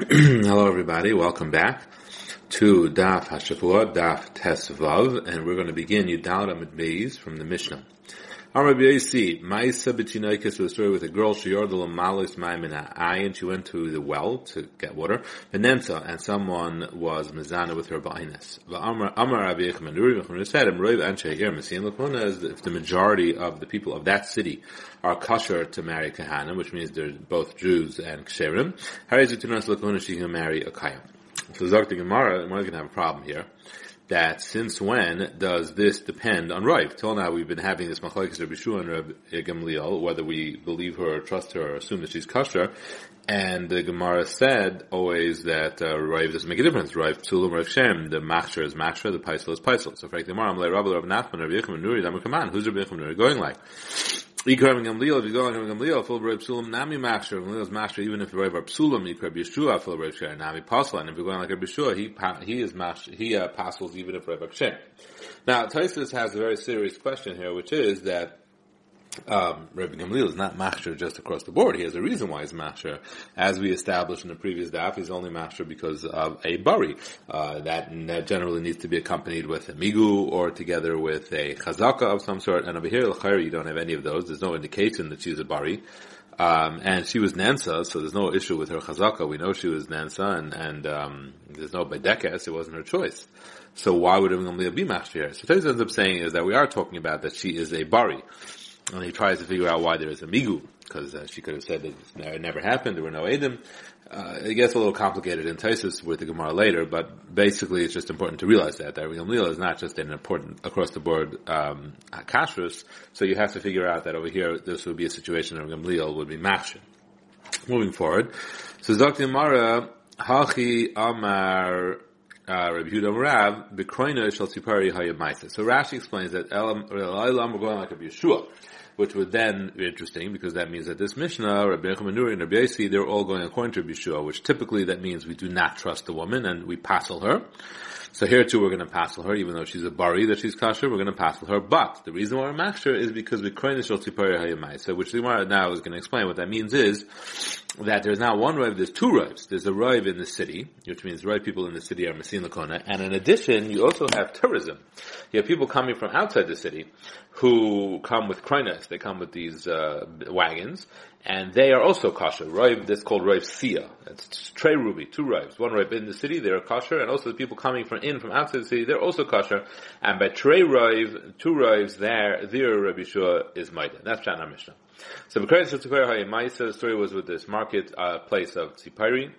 Hello, everybody. Welcome back to Daf Hashavua, Daf Tesvav, and we're going to begin Yudal Beis from the Mishnah. Amar B'Yasi, Ma'isa B'Tinoikis was a story with a girl, she yordal malis ma'imina ayin, she went to the well to get water, Venenza, and someone was mizana with her is if the majority of the people of that city are kosher to marry Kahanim, which means they're both Jews and Ksherim, Harizitunas Lakona, she can marry a Kayam. So Zok the Gemara, we're going to have a problem here that since when does this depend on Rav? Till now we've been having this machlekes Rabbi Shua and Rabbi Gamliel, whether we believe her or trust her or assume that she's kosher. And the Gemara said always that uh, Rav doesn't make a difference. Rav Tzulim, Rav Shem, the Machsher is Machsher, the Paisel is Paisel. So frankly, Gemara, like Rabbi Rav Nachman, Rabbi Yechim, Nuri. Who's Rabbi Yechim Nuri going like? Ikar Gamliel, if you go on Gamliel, full Rav Psulim, Nami Machsher, Gamliel's Machsher, even if Rav Psulim, Ikar Yeshua, full Rav Shem, Nami Pasal, and if you're going like Rabbi Yeshua, he, he is Machsher, he uh, passes even if Rav Shem. Now, Taisus has a very serious question here, which is that um, Rabbi Gamliel is not master just across the board. He has a reason why he's master. As we established in the previous daf, he's only master because of a bari. Uh, that, that, generally needs to be accompanied with a migu or together with a chazaka of some sort. And over here, you don't have any of those. There's no indication that she's a bari. Um, and she was Nansa, so there's no issue with her chazaka. We know she was Nansa, and, and um, there's no bedekes. It wasn't her choice. So why would Rabbi Gamliel be here? So Tez ends up saying is that we are talking about that she is a bari and he tries to figure out why there is a migu, because uh, she could have said that it never happened, there were no Edom. Uh, it gets a little complicated in Taisus with the Gemara later, but basically it's just important to realize that, that Gamliel is not just an important across the board, um, kashrus, so you have to figure out that over here, this would be a situation where Gamliel would be machshin. Moving forward, so Dr. Mara, Hachi Amar, uh, Rabbi Yehuda Rav, Bekroina Shal Hayamaisa. So Rashi explains that Elam, Elam, going like a Yeshua which would then be interesting because that means that this Mishnah, Rabbi Yechamanuri and Rabbi Yossi, they're all going according to Bishua, which typically that means we do not trust the woman and we passel her. So here too we're going to passel her, even though she's a bari that she's kosher, we're going to passel her. But the reason why we're maksher is because we kroinish al tzipari So which the Gemara now is going to explain. What that means is that there's not one rive, there's two rives. There's a rive in the city, which means rive people in the city are Masin Lakona, and in addition, you also have tourism. You have people coming from outside the city who come with krinas, they come with these uh, wagons, and they are also kosher. Rive, that's called rive sia. It's trey ruby, two rives. One rive in the city, they're kosher, and also the people coming from in from outside the city, they're also kosher. And by trey rive, two rives there, their Rabbi Shua is Maida. That's Shana Mishnah. So the story was with this market uh, place of Tzipari.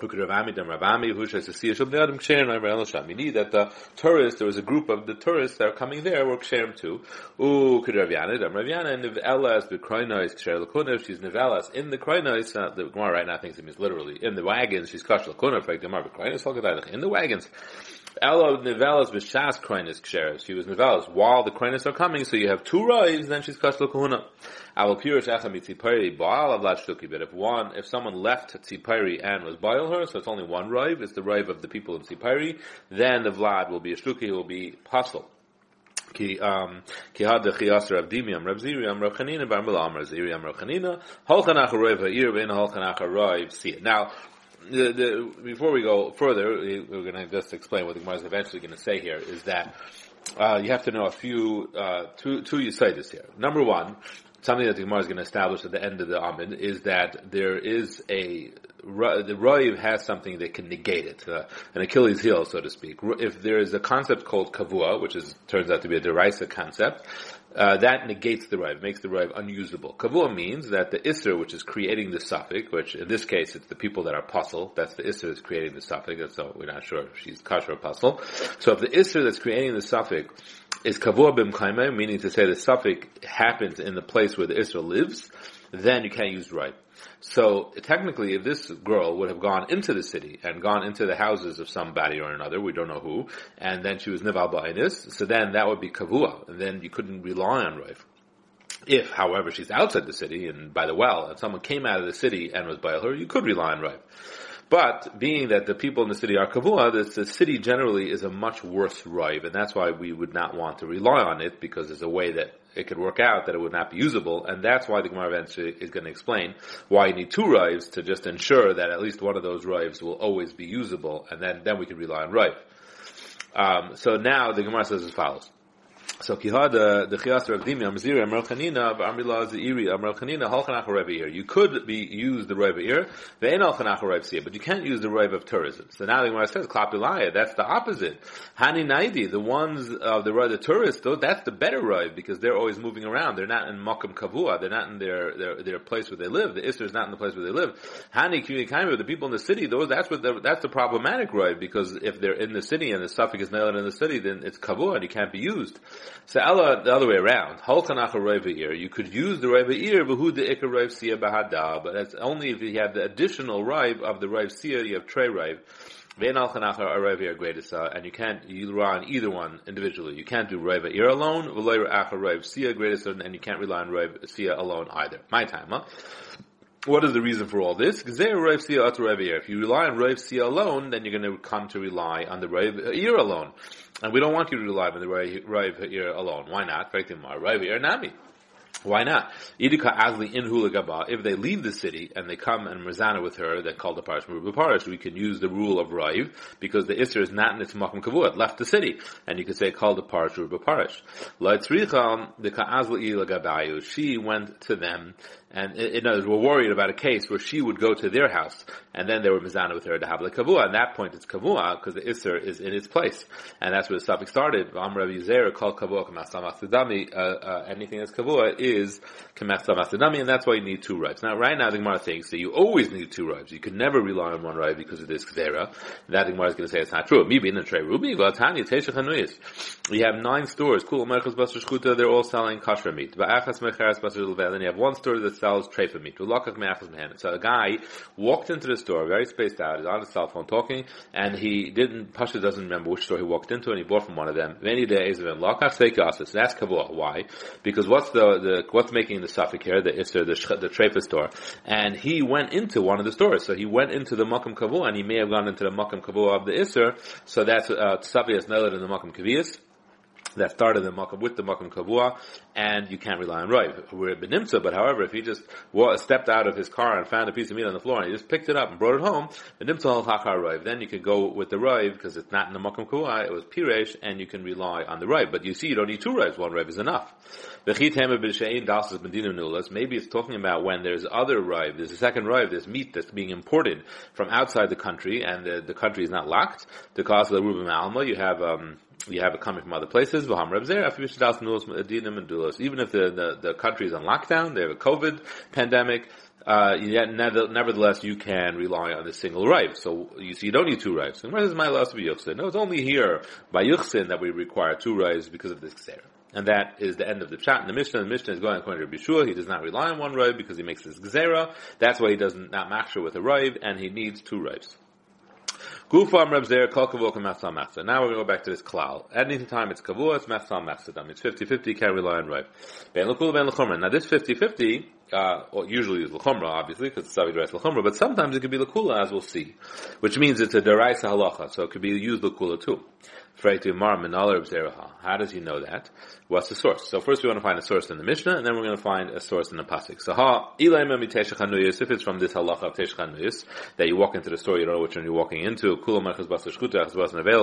Who could Ravami dem Ravami, who should see Shom Adam Ksherim Ravami Sham. need that the tourists, there was a group of the tourists that are coming there were Ksherim too. Ooh, could Ravyana dem Ravyana Nivelas B'Kroinos Ksher Lakunev, she's Nivelas in the Kroinos, uh, the Gemara right now thinks it means literally, in the wagons, she's Kash Lakunev, Gemara B'Kroinos, in the wagons. Elo Nivelas B'Shas Kroinos Ksherim, she was Nivelas while the Kroinos are coming, so you have two rives, then she's Kash Lakuna. I will purish echa mitzipari baal avlat shtuki. But if one, if someone left tzipari and was bail her, so it's only one rive, it's the rive of the people in tzipari, then the vlad will be a shtuki, will be puzzle. Ki um ki had the chiyasar of dimiam Rav Ziriam Rav Chanina Bar Milam Rav Ziriam Rav Chanina Holchanach Rav Ha'ir Ben Holchanach Rav See it now. The, the, before we go further, we're going to just explain what the Gemara is eventually going to say here. Is that uh, you have to know a few uh, two two this here. Number one, something that the Gemara is going to establish at the end of the Amud is that there is a the Ra'iv has something that can negate it, uh, an Achilles heel, so to speak. If there is a concept called kavua, which is turns out to be a derisa concept, uh, that negates the rive, makes the rive unusable. Kavua means that the isser, which is creating the suffix, which in this case it's the people that are puzzle, that's the isser that's creating the suffix, so we're not sure if she's kasher or puzzle. So if the isser that's creating the suffix is kavua bim meaning to say the suffix happens in the place where the isser lives, then you can't use rive. So technically, if this girl would have gone into the city and gone into the houses of somebody or another, we don't know who, and then she was nival ba'inis, so then that would be kavua, and then you couldn't rely on Rav. If, however, she's outside the city and by the well, and someone came out of the city and was by her, you could rely on Rav. But being that the people in the city are kavua, the, the city generally is a much worse rive, and that's why we would not want to rely on it because there's a way that it could work out that it would not be usable, and that's why the Gemara eventually is going to explain why you need two rives to just ensure that at least one of those rives will always be usable, and then, then we can rely on rive. Um, so now the Gemara says as follows. So kihada uh, the chias ravdimi amzir amral chanina v'amrila zeiri amral chanina halchanach revi'ir. You could be use the revi'ir ve'en halchanach revi'ir, but you can't use the rev of tourism. So now the Gemara says klapilaya. That's the opposite. Hani naidi, the ones of the rev the tourists, though that's the better rev because they're always moving around. They're not in makam kavua. They're not in their, their their place where they live. The isser is not in the place where they live. Hani kiyikaim, the people in the city, those that's what the, that's the problematic rev because if they're in the city and the suffix is nailed in the city, then it's kavua and it can't be used. So Ella, the other way around. Holchanach a ear. You could use the rova ear, who the ikar raiv siya bahada, but that's only if you have the additional rive of the raiv siya, you have trey rive. Vein al chanach a ear and you can't, you rely on either one individually. You can't do raiv ear alone, v'loy ra'ach a raiv siya greatest, and you can't rely on raiv siya alone either. My time, huh? What is the reason for all this? If you rely on Rav Sia alone, then you're going to come to rely on the Rav ear alone. And we don't want you to rely on the Rav ear alone. Why not? Rav ear nami. Why not? Idika Azli in Hulagaba, if they leave the city and they come and Mizana with her, then call the Parish Meruba Parish, we can use the rule of Raiv, because the Isser is not in its Makam Kavuat, left the city. And you could say, call the Parish Meruba Parish. Laitzricham, the Ka'azli Ilagabayu, she went to them and in other words, we're worried about a case where she would go to their house, and then they were mizana with her to have the kavua. At that point, it's kavua because the isser is in its place, and that's where the suffix started. Called kavua. Uh, uh, anything that's kavua is kamasamasudami, and that's why you need two rives. Now, right now, the Gemara thinks that you always need two rives. You could never rely on one rive because of this kzera. That the Gemara is going to say it's not true. Trey ruby, vatani teishachanuyis. We have nine stores. Shchuta. They're all selling kosher meat. Basar Then you have one store that's sells trefa meat. So a guy walked into the store, very spaced out, is on his cell phone talking, and he didn't, Pasha doesn't remember which store he walked into, and he bought from one of them. Many days of lakas So that's kavua. Why? Because what's the, the, what's making the suffix here? The isser, the, the trefa store. And he went into one of the stores. So he went into the makam kavua, and he may have gone into the makam kavua of the isser. So that's, uh, tsavias nelad in the makam kavias that started the makam with the makam kavua, and you can't rely on rive. We're benimtza, but however, if he just stepped out of his car and found a piece of meat on the floor and he just picked it up and brought it home, benimtza al hachar rive. Then you can go with the rive because it's not in the makam kavua; it was piresh, and you can rely on the rive. But you see, you don't need two rives; one rive is enough. Maybe it's talking about when there's other rive, there's a second rive, there's meat that's being imported from outside the country, and the, the country is not locked. The cause of the rubim alma, you have um, you have it coming from other places. Even if the, the, the country is on lockdown, they have a COVID pandemic, uh, yet nevertheless you can rely on a single rive. So you see, you don't need two rives. And where is my last of yuchsin? No, it's only here by yuchsin that we require two rives because of this xer. And that is the end of the chat in the Mishnah. The Mishnah is going according to Bishua. He does not rely on one rive because he makes this gzera. That's why he does not match with a rive, and he needs two rives. Gufam Reb Zer, Kol Kavua Mechsa. Now we're going to go back to this klal. At any time it's Kavua, it's Mechsal Mechsadam. It's 50-50, can't rely on right. Ben L'kul, Ben. Now this 50-50, uh, well, usually is L'chumra, obviously, because it's Dres L'chumra, but sometimes it could be L'kula, as we'll see. Which means it's a Deraisa Halacha, so it could be used L'kula too. How does he know that? What's the source? So first we want to find a source in the Mishnah, and then we're going to find a source in the Pasuk. So ha, if it's from this halacha of Teshchanuyis, that you walk into the store, you don't know which one you're walking into,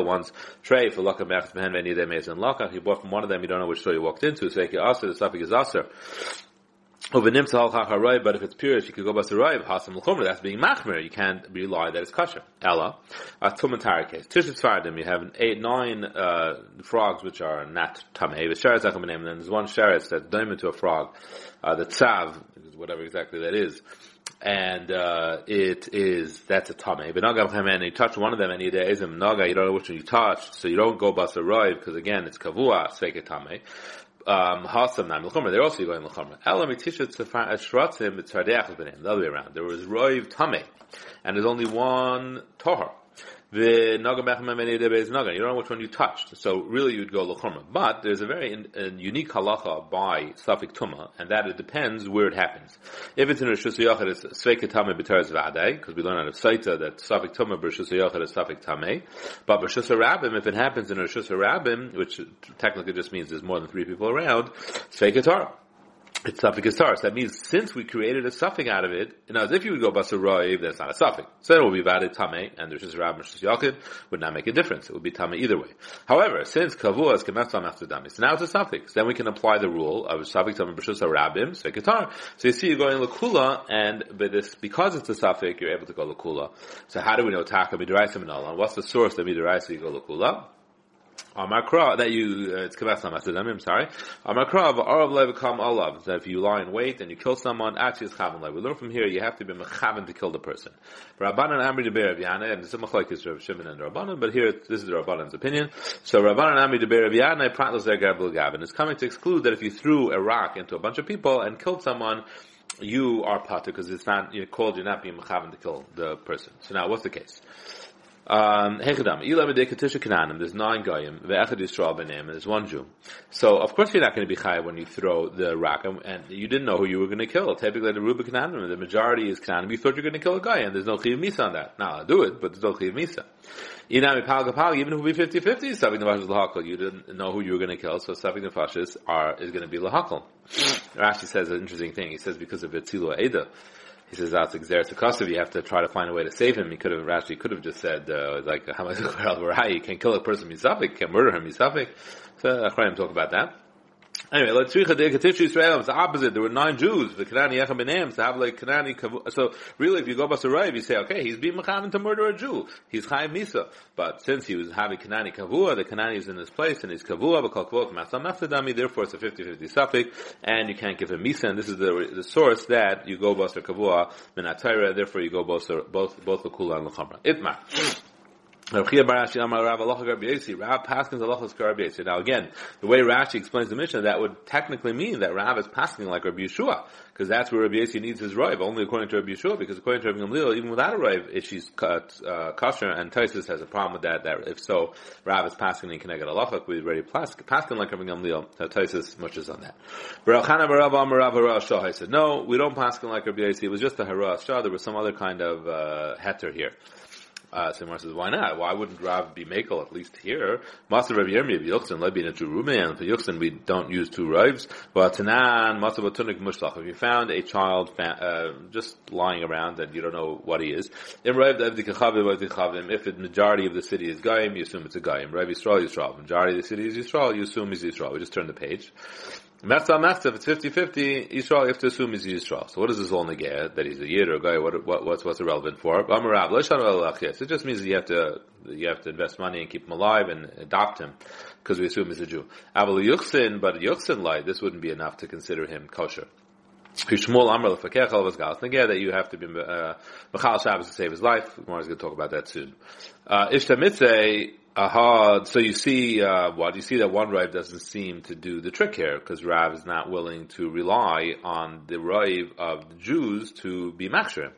one's tray for behen you bought from one of them, you don't know which store you walked into, so the suffix is aser. But if it's pure, you could go basarayv hasam l'chumra. That's being machmer. You can't rely that it's kosher. Ella, a tumatara case. Tishis fardim. You have eight, nine uh, frogs which are not tamei. But sheretz and then there's one sheretz that's diamond to a frog. Uh, the tzav, whatever exactly that is and uh, it is that's a tame. But naga and you touch one of them, and either is naga. You don't know which one you touch, so you don't go basarayv because again it's kavua sveke tame um, Hasam Nam L'chomer, they're also going L'chomer. Ela Mitisha Tzafar Ashratzim B'Tzardeach B'nim, the other way around. There was Roiv Tameh, and there's only one Tohar. The naga naga. You don't know which one you touched, so really you'd go lechumra. But there's a very in, a unique halacha by suffik tuma, and that it depends where it happens. If it's in a shusayachar, it's sveikatame b'teres v'adei, because we learn out of Saita that suffik tuma b'shusayachar is suffik tamei. But b'shusarabim, if it happens in a shusarabim, which technically just means there's more than three people around, sveikatar it's suffix So That means since we created a suffix out of it, know, as if you would go basaroiv, that's not a suffix. So then it will be valid tame, and there's just rab and yachid, would not make a difference. It would be tame either way. However, since kavua is kemetzam after so now it's a suffix. Then we can apply the rule of suffix tame b'shus rabim svekatar. So you see, you're going lakula, and but this because it's a suffix, you're able to go lakula. So how do we know taka midraisa and What's the source that midraisa you go lakula? Amakra, that you, uh, it's Kavas I'm sorry. Amakra, Arav Levikam Alav, that if you lie in wait and you kill someone, actually it's Chavan We learn from here, you have to be Mechavan to kill the person. Rabbanan Amri de Be'er Yana, and Machlaik is Rav Shimon and Rabbanan, but here, this is Rabbanan's opinion. So Rabbanan Amri de Be'er Yana, Pratlas Der Gavil Gavin, is coming to exclude that if you threw a rock into a bunch of people and killed someone, you are potter because it's not, you're called, you're not being Mechavan to kill the person. So now, what's the case? Um, there's nine goyim, ve'echad Yisrael b'neim, there's one Jew. So, of course you're not going to be chayav when you throw the rock, and, and, you didn't know who you were going to kill. Typically the Rubik Kananim, the majority is Kananim, you thought you were going to kill a guy, and there's no chiyav misa on that. Now, I'll do it, but there's no chiyav misa. Even if it be 50-50, Savik Nefashis Lahakal, you didn't know who you were going to kill, so Savik Nefashis are, is going to be Lahakal. Rashi says an interesting thing, he says because of Etzilu Eda, he says that's exeris akasiv. You have to try to find a way to save him. He could have actually could have just said uh, like how much you can't kill a person misafik, can't murder him misafik. So Achrayim talk about that. Anyway, let's read the Israel. It's the opposite. There were nine Jews. The Kanani. So have like Kanani. So really, if you go Basarayv, you say, okay, he's being mechavan to murder a Jew. He's Chaim Misa. But since he was having Kanani Kavua, the Kanani is in his place, and he's Kavua, but Kavua Masam Mafsadami. Therefore, it's a 50-50 suffix, and you can't give him Misa. And this is the, the source that you go Basar Kavua Minatayra. Therefore, you go both both both the Kula and the Chamra. Now again, the way Rashi explains the Mishnah, that would technically mean that Rav is passing like Rabbi Yeshua, because that's where Rabbi Yossi needs his rive, only according to Rabbi Yeshua, because according to Rabbi Gamliel, even without a rive, if she's cut, uh, kosher, and Taisus has a problem with that, that if so, Rav is passing in Keneged Alachak, we already passing like Rabbi Gamliel, uh, Taisus muches on that. said, no, we don't pass like Rabbi Yossi, it was just a Hara Shah, there was some other kind of, uh, heter here. Uh, says, why not? Why wouldn't Rav be Makel at least here? Master Rav Yirmi of Yuchsin, Lebi and and for Yuchsin we don't use two Ravs. But Tanan, Master Batunik Mushlach, if you found a child uh, just lying around and you don't know what he is, if the majority of the city is Gaim, you assume it's a Gaim. Rav Yisrael, Yisrael. Majority of the city is Yisrael, you assume he's Yisrael. We just turn the page. Mefta Mefta, if it's 50-50, Yisrael, you have to assume he's Yisrael. So what is this all negaya? That he's a Yid or a guy, what, what, what's, what's irrelevant for? It just means you have to, you have to invest money and keep him alive and adopt him, because we assume he's a Jew. Aval Yuchsin, but Yuchsin light, this wouldn't be enough to consider him kosher. Shmuel Amr Lefakech Alvas Galas Negeh that you have to be uh, Mechal Shabbos to save his life. Gemara is going to talk about that soon. Uh, Ishta Aha, so you see, uh, what? You see that one Rav doesn't seem to do the trick here, because Rav is not willing to rely on the Rav of the Jews to be Machshir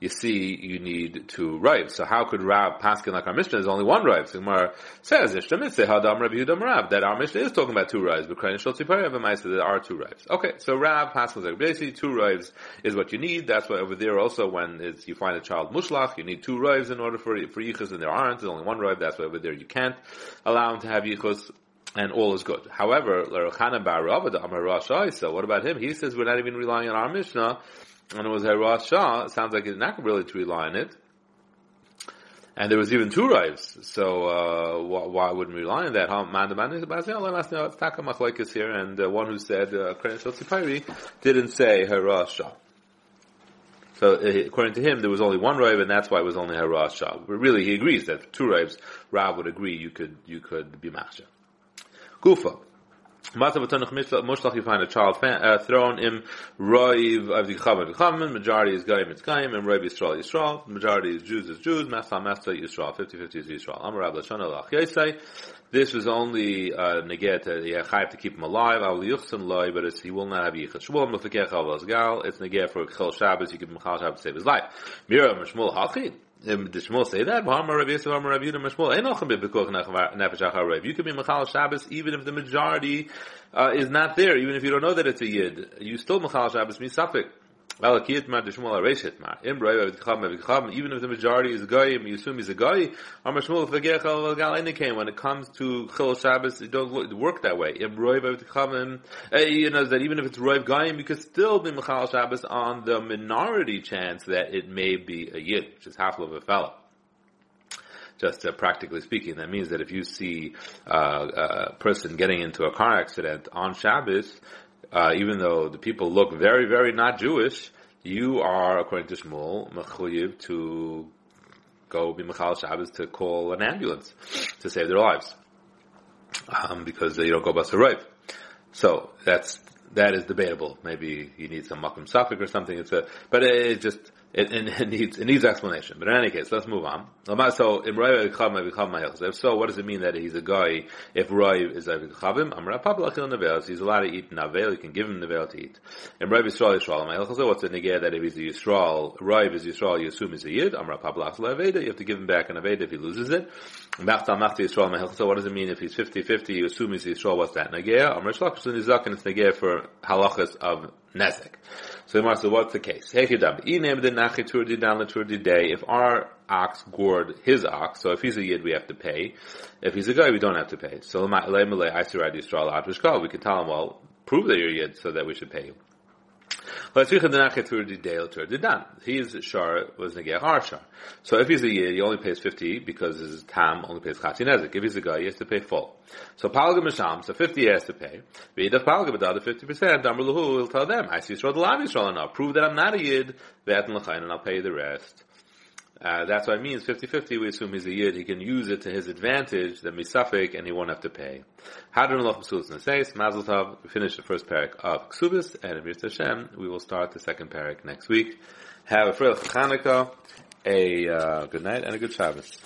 you see you need two Ravs. So how could Rav Paskin like our Mishnah? There's only one Rav. So Gemara says, Hadam Rav Yudam Rav, that our Mishnah is talking about two Ravs, but Krayin Shol Tzipari there are two Ravs. Okay, so Rav Paskin like basically two Ravs is what you need. That's why over there also when you find a child Mushlach, you need two Ravs in order for, for Yichus, and there aren't. There's only one Rav. That's why over there you can't allow him to have Yichus and all is good. However, Lerachana Bar Amar Rosh so what about him? He says we're not even relying on our Mishnah and it was Shah, it sounds like it's not really to rely on it. And there was even two rives, so uh, why, why, wouldn't we rely on that? Man it's Taka Machlekes here, and uh, one who said uh, didn't say Heras Shah. So uh, according to him, there was only one rive, and that's why it was only Heras Shah. But really, he agrees that two rives, Rav would agree you could you could be Masha. Gufa. Mushlach, you find a child uh, thrown in Roiv of the Chavan Chavan, majority is Gaim, it's Gaim, and Roiv Yisrael, Yisrael, majority is Jews, is Jews, Masa, Masa, Yisrael, 50-50 is Yisrael. Amar Rab Lashana Lach Yesai, this was only uh, neget uh, have to keep him alive. Al yuchsin loy, but he will not have yichud. Shmuel mefakech al gal. It's neget for chel Shabbos. You give him chal Shabbos to save his life. Mira mishmul hachi. The Shmuel say that, Rabbi Rabbi nefesh You can be Mechal Shabbos even if the majority uh, is not there, even if you don't know that it's a Yid. You still Mechal Shabbos misafik. Even if the majority is and you assume he's a guy, when it comes to Chil Shabbos, it don't work that way. Eh, you know, that even if it's Roiv Gayim, you could still be Mechal Shabbos on the minority chance that it may be a Yid, which is half of a fellow just uh, practically speaking. That means that if you see uh, a person getting into a car accident on Shabbos, uh, even though the people look very, very not Jewish, you are, according to Shmuel, mechuyev to go be Mechal Shabbos to call an ambulance to save their lives. Um, because they don't go a So that's, that is debatable. Maybe you need some makom safik or something. It's a, but it just, it, it, needs it needs explanation. But in any case, let's move on. So if so, what does it mean that he's a guy? If Roy is a chavim, he's allowed to eat navel. You can give him navel to eat. And Roy Yisrael Yisrael, what's the negay that if he's a Yisrael, Roy is Yisrael, you assume he's a yid. Amra pablach leveda. You have to give him back an aveda if he loses it. So what does it mean if he's 50-50? You assume he's Yisrael. What's that negay? Amra shlakish nizak and it's negay for halachas of nezek. So the so what's the case? If our ox gored his ox, so if he's a yid, we have to pay. If he's a guy, we don't have to pay. So we can tell him, well, prove that you're a yid so that we should pay you. He is shar was negeh har shar. So if he's a year, he only pays fifty because his tam only pays chati nezik. If he's a guy, he has to pay full. So palga misham, so fifty he has to pay. V'yidav palga but the other fifty percent. Amr luhu will tell them, I see yisrael the lav yisrael enough. Prove that I'm not a yid. V'etan l'chayin and I'll pay the rest. Uh, that's what it means 50-50. We assume he's a yid. He can use it to his advantage, the misafik, and he won't have to pay. Hadron Loch Mesulis Neseis, Mazel Tov. We finished the first parak of Kesubos, and Amir Hashem, we will start the second parak next week. Have a Freilich Chanukah, a uh, good night, and a good Shabbos.